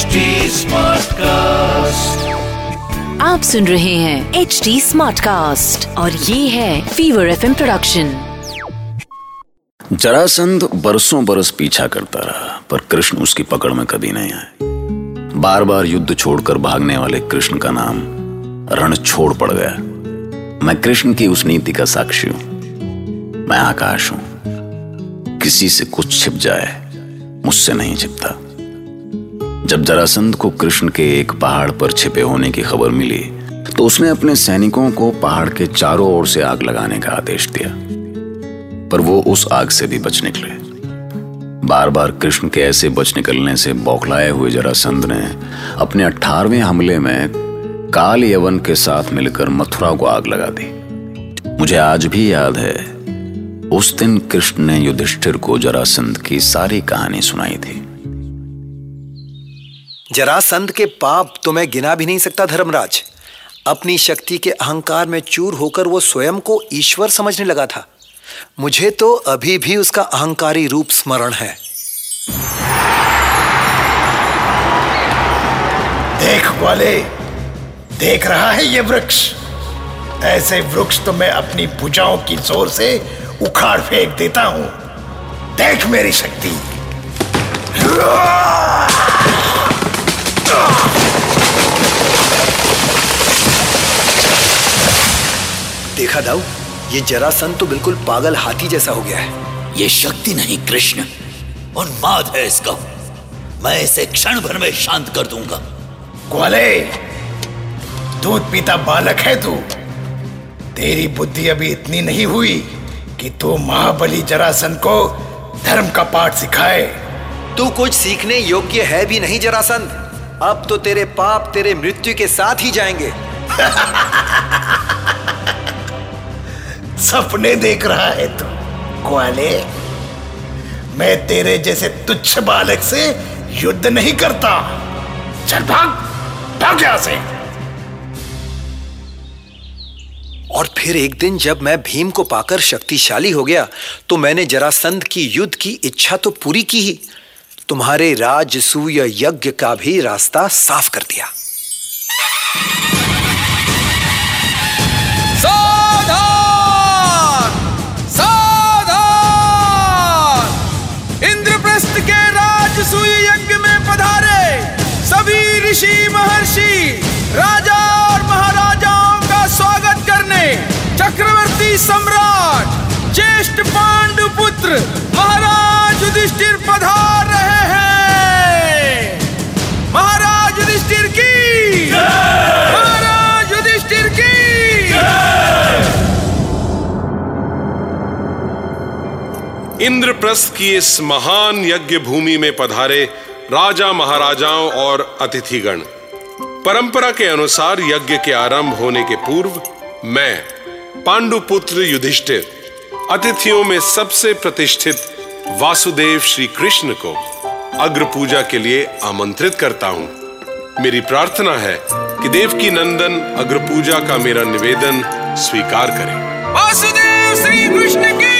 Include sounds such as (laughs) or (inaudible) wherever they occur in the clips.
HD Smartcast. आप सुन रहे हैं एच डी स्मार्ट कास्ट और ये है फीवर एफ़ प्रोडक्शन जरासंध बरसों बरस पीछा करता रहा पर कृष्ण उसकी पकड़ में कभी नहीं आए। बार बार युद्ध छोड़कर भागने वाले कृष्ण का नाम रण छोड़ पड़ गया। मैं कृष्ण की उस नीति का साक्षी हूँ। मैं आकाश हूँ। किसी से कुछ छिप जाए मुझसे नहीं छिपता। जब जरासंध को कृष्ण के एक पहाड़ पर छिपे होने की खबर मिली तो उसने अपने सैनिकों को पहाड़ के चारों ओर से आग लगाने का आदेश दिया। पर वो उस आग से भी बच निकले। बार बार कृष्ण के ऐसे बच निकलने से बौखलाए हुए जरासंध ने अपने अठारहवें हमले में काल यवन के साथ मिलकर मथुरा को आग लगा दी। मुझे आज भी याद है, उस दिन कृष्ण ने युधिष्ठिर को जरासंध की सारी कहानी सुनाई थी। जरासंध के पाप तो मैं गिना भी नहीं सकता धर्मराज। अपनी शक्ति के अहंकार में चूर होकर वो स्वयं को ईश्वर समझने लगा था। मुझे तो अभी भी उसका अहंकारी रूप स्मरण है। देख वाले, देख रहा है ये वृक्ष। ऐसे वृक्ष तो मैं अपनी भुजाओं की ज़ोर से उखाड़ फेंक देता हूँ। देख मेरी शक्ति। देखा दाऊ ये जरासन तो बिल्कुल पागल हाथी जैसा हो गया है। ये शक्ति नहीं कृष्ण। उन्माद है इसका। मैं इसे क्षण भर में शांत कर दूँगा। ग्वाले दूध पीता बालक है तू। तेरी बुद्धि अभी इतनी नहीं हुई कि तू महाबली जरासन को धर्म का पाठ सिखाए। तू कुछ सीखने योग्य है भी नहीं जरासंध अब तो तेरे पाप तेरे मृत्यु के साथ ही जाएँगे। सपने देख रहा है तू, ग्वाले। मैं तेरे जैसे तुच्छ बालक से युद्ध नहीं करता। चल भाग भाग यहाँ से। और फिर एक दिन जब मैं भीम को पाकर शक्तिशाली हो गया तो मैंने जरासंध की युद्ध की इच्छा तो पूरी की ही। तुम्हारे राजसूय यज्ञ का भी रास्ता साफ़ कर दिया। सावधान! सावधान! इंद्रप्रस्थ के राजसूय यज्ञ में पधारे सभी ऋषि महर्षि, राजा और महाराजाओं का स्वागत करने चक्रवर्ती सम्राट, ज्येष्ठ पांडु पुत्र इंद्रप्रस्थ की इस महान यज्ञ भूमि में पधारे राजा महाराजाओं और अतिथिगण। परंपरा के अनुसार यज्ञ के आरंभ होने के पूर्व मैं, पांडुपुत्र युधिष्ठिर, अतिथियों में सबसे प्रतिष्ठित वासुदेव श्री कृष्ण को अग्र पूजा के लिए आमंत्रित करता हूँ। मेरी प्रार्थना है कि देवकी नंदन अग्र पूजा का मेरा निवेदन स्वीकार करें। वासुदेव श्री कृष्ण की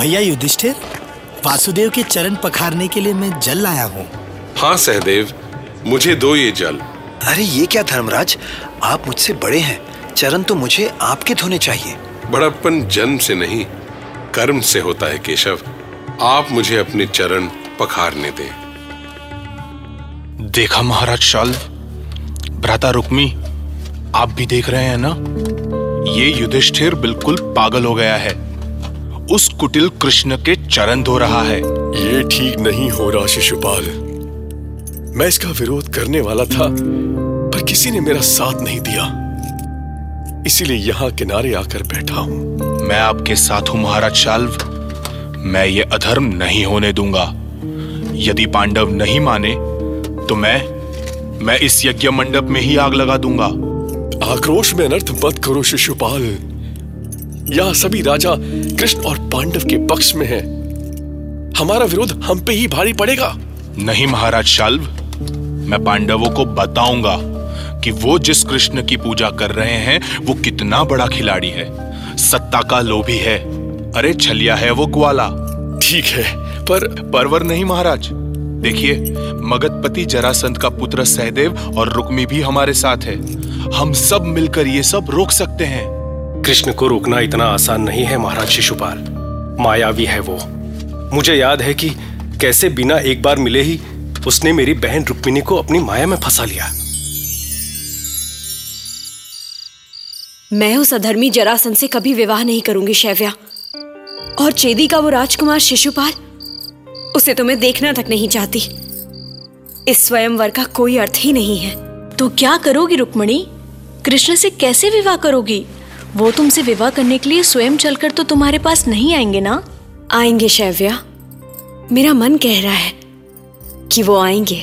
भैया युधिष्ठिर वासुदेव के चरण पखारने के लिए मैं जल लाया हूँ। हाँ सहदेव मुझे दो ये जल। अरे ये क्या धर्मराज? आप मुझसे बड़े हैं। चरण तो मुझे आपके धोने चाहिए। बड़प्पन जन्म से नहीं कर्म से होता है केशव। आप मुझे अपने चरण पखारने दें। देखा महाराज शाल? भ्राता रुक्मी आप भी देख रहे हैं ना? ये युधिष्ठिर बिल्कुल पागल हो गया है। उस कुटिल कृष्ण के चरण धो रहा है। ये ठीक नहीं हो रहा शिशुपाल। मैं इसका विरोध करने वाला था पर किसी ने मेरा साथ नहीं दिया। इसीलिए यहाँ किनारे आकर बैठा हूँ। मैं आपके साथ हूँ महाराज शाल्व। मैं ये अधर्म नहीं होने दूँगा। यदि पांडव नहीं माने तो मैं मैं इस यज्ञ मंडप में ही आग लगा दूँगा। आक्रोश में अनर्थ मत करो शिशुपाल। यहाँ सभी राजा कृष्ण और पांडव के पक्ष में हैं। हमारा विरोध हम पे ही भारी पड़ेगा। नहीं महाराज शाल्व मैं पांडवों को बताऊँगा कि वो जिस कृष्ण की पूजा कर रहे हैं वो कितना बड़ा खिलाड़ी है। सत्ता का लोभी है। अरे छलिया है वो ग्वाला। ठीक है पर परवर नहीं महाराज। देखिए मगधपति जरासंध का पुत्र सहदेव और रुक्मी भी हमारे साथ है। हम सब मिलकर ये सब रोक सकते हैं। कृष्ण को रोकना इतना आसान नहीं है, महाराज शिशुपाल। मायावी है वो। मुझे याद है कि कैसे बिना एक बार मिले ही उसने मेरी बहन रुक्मिणी को अपनी माया में फंसा लिया। मैं उस अधर्मी जरासन से कभी विवाह नहीं करूँगी, शैव्या। और चेदी का वो राजकुमार शिशुपाल, उसे तो मैं देखना तक नहीं चाहती। इस स्वयंवर का कोई अर्थ ही नहीं है। तो क्या करोगी रुक्मणी? कृष्ण से कैसे विवाह करोगी? वो तुमसे विवाह करने के लिए स्वयं चलकर तो तुम्हारे पास नहीं आएँगे ना? आएँगे शैव्या। मेरा मन कह रहा है कि वो आएँगे।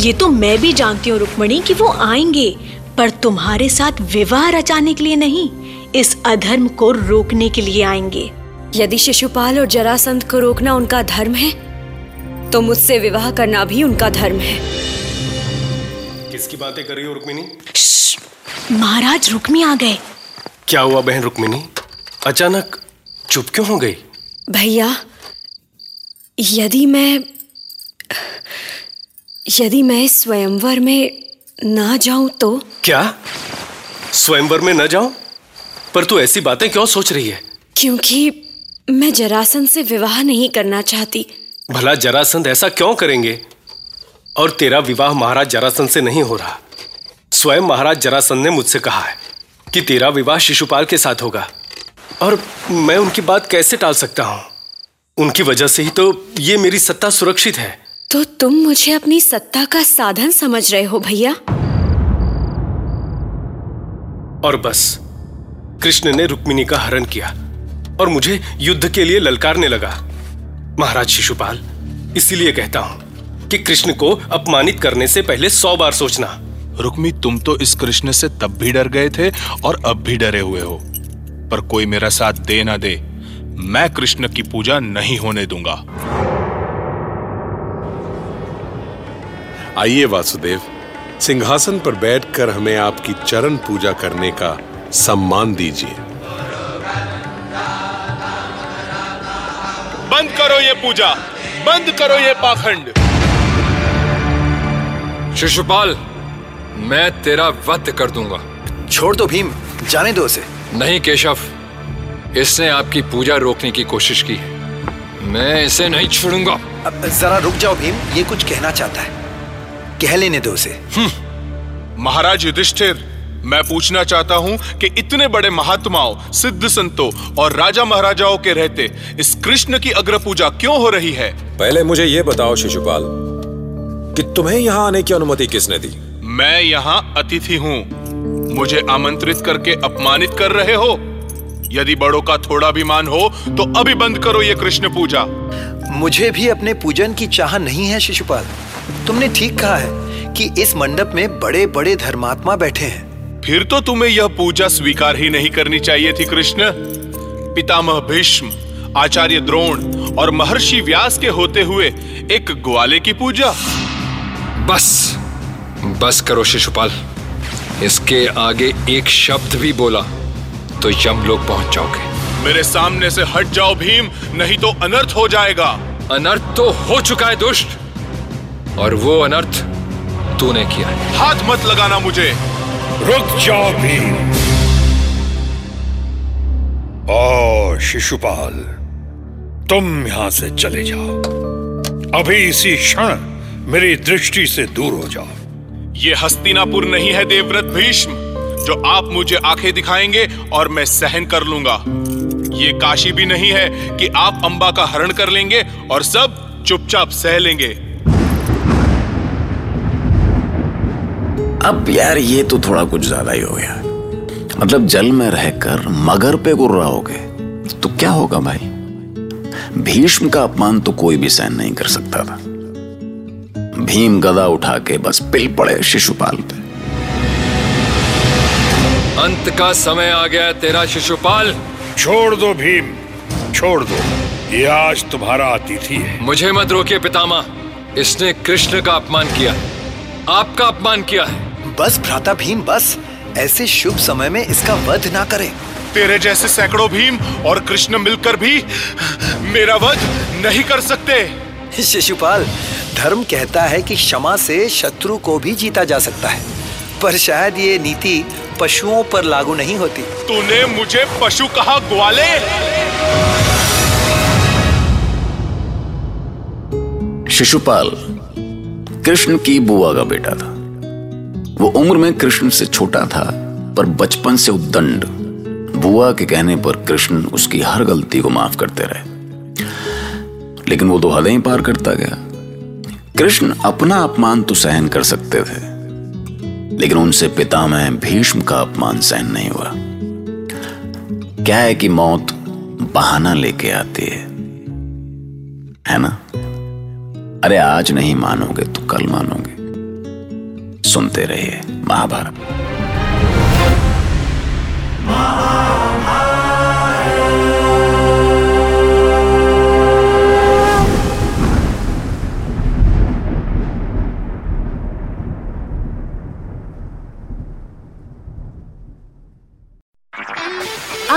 ये तो मैं भी जानती हूँ रुक्मणी कि वो आएँगे पर तुम्हारे साथ विवाह रचाने के लिए नहीं इस अधर्म को रोकने के लिए आएँगे। यदि शिशुपाल और जरासंध को रोकना उनका धर्म है तो मुझसे विवाह करना भी उनका धर्म है। किसकी बातें कर रही हो रुक्मिणी? महाराज रुक्मी आ गए। क्या हुआ बहन रुक्मिनी अचानक चुप क्यों हो गई? भैया यदि मैं यदि मैं स्वयंवर में ना जाऊँ तो? क्या? स्वयंवर में न जाऊँ? पर तू ऐसी बातें क्यों सोच रही है? क्योंकि मैं जरासंध से विवाह नहीं करना चाहती। भला जरासंध ऐसा क्यों करेंगे? और तेरा विवाह महाराज जरासंध से नहीं हो रहा। स्वयं महाराज जरासंध ने मुझसे कहा है। कि तेरा विवाह शिशुपाल के साथ होगा। और मैं उनकी बात कैसे टाल सकता हूँ? उनकी वजह से ही तो ये मेरी सत्ता सुरक्षित है। तो तुम मुझे अपनी सत्ता का साधन समझ रहे हो भैया? और बस कृष्ण ने रुक्मिणी का हरण किया और मुझे युद्ध के लिए ललकारने लगा। महाराज शिशुपाल इसीलिए कहता हूँ कि कृष्ण को अपमानित करने से पहले सौ बार सोचना। रुक्मी तुम तो इस कृष्ण से तब भी डर गए थे और अब भी डरे हुए हो। पर कोई मेरा साथ दे ना दे मैं कृष्ण की पूजा नहीं होने दूँगा। आइए वासुदेव सिंहासन पर बैठकर हमें आपकी चरण पूजा करने का सम्मान दीजिए। बंद करो ये पूजा बंद करो ये पाखंड। शिशुपाल मैं तेरा वध कर दूँगा। छोड़ दो भीम जाने दो उसे। नहीं केशव इसने आपकी पूजा रोकने की कोशिश की है। मैं इसे नहीं छोड़ूँगा। जरा रुक जाओ भीम ये कुछ कहना चाहता है। कह लेने दो उसे। महाराज युधिष्ठिर मैं पूछना चाहता हूँ कि इतने बड़े महात्माओं सिद्ध संतों और राजा महाराजाओं के रहते इस कृष्ण की अग्र पूजा क्यों हो रही है? पहले मुझे ये बताओ शिशुपाल कि तुम्हें यहाँ आने की अनुमति किसने दी? मैं यहाँ अतिथि हूँ। मुझे आमंत्रित करके अपमानित कर रहे हो? यदि बड़ों का थोड़ा भी मान हो तो अभी बंद करो ये कृष्ण पूजा। मुझे भी अपने पूजन की चाह नहीं है शिशुपाल। तुमने ठीक कहा है कि इस मंडप में बड़े बड़े धर्मात्मा बैठे हैं। फिर तो तुम्हें यह पूजा स्वीकार ही नहीं करनी चाहिए थी कृष्ण। पितामह भीष्म आचार्य द्रोण और महर्षि व्यास के होते हुए एक ग्वाले की पूजा। बस। बस करो शिशुपाल। इसके आगे एक शब्द भी बोला तो यम लोग पहुँच जाओगे। मेरे सामने से हट जाओ भीम नहीं तो अनर्थ हो जाएगा। अनर्थ तो हो चुका है दुष्ट और वो अनर्थ तूने किया है। हाथ मत लगाना मुझे। रुक जाओ भीम। ओ शिशुपाल तुम यहाँ से चले जाओ। अभी इसी क्षण मेरी दृष्टि से दूर हो जाओ। ये हस्तिनापुर नहीं है, देवव्रत भीष्म, जो आप मुझे आँखें दिखाएँगे और मैं सहन कर लूँगा। ये काशी भी नहीं है कि आप अंबा का हरण कर लेंगे और सब चुपचाप सह लेंगे। अब यार ये तो थोड़ा कुछ ज़्यादा ही हो गया। मतलब जल में रहकर मगर पे गुर्रा गए तो क्या होगा भाई? भीष्म का अपमान तो कोई भी सहन नहीं कर सकता था। भीम गदा उठा के बस पिल पड़े शिशुपाल पे। अंत का समय आ गया तेरा शिशुपाल। छोड़ दो भीम छोड़ दो। ये आज तुम्हारा अतिथि है। मुझे मत रोकिए पितामह। इसने कृष्ण का अपमान किया। आपका अपमान किया है। बस भ्राता भीम बस। ऐसे शुभ समय में इसका वध ना करें। तेरे जैसे सैकड़ों भीम और कृष्ण मिलकर भी मेरा वध नहीं कर सकते। (laughs) शिशुपाल धर्म कहता है कि क्षमा से शत्रु को भी जीता जा सकता है पर शायद ये नीति पशुओं पर लागू नहीं होती। तूने मुझे पशु कहा ग्वाले? शिशुपाल कृष्ण की बुआ का बेटा था। वो उम्र में कृष्ण से छोटा था पर बचपन से उद्दंड। बुआ के कहने पर कृष्ण उसकी हर गलती को माफ़ करते रहे। लेकिन वो तो हदें ही पार करता गया। कृष्ण अपना अपमान तो सहन कर सकते थे, लेकिन उनसे पिता में भीष्म का अपमान सहन नहीं हुआ। क्या है कि मौत बहाना लेके आती है? है ना? अरे आज नहीं मानोगे तो कल मानोगे। सुनते रहिए महाभारत।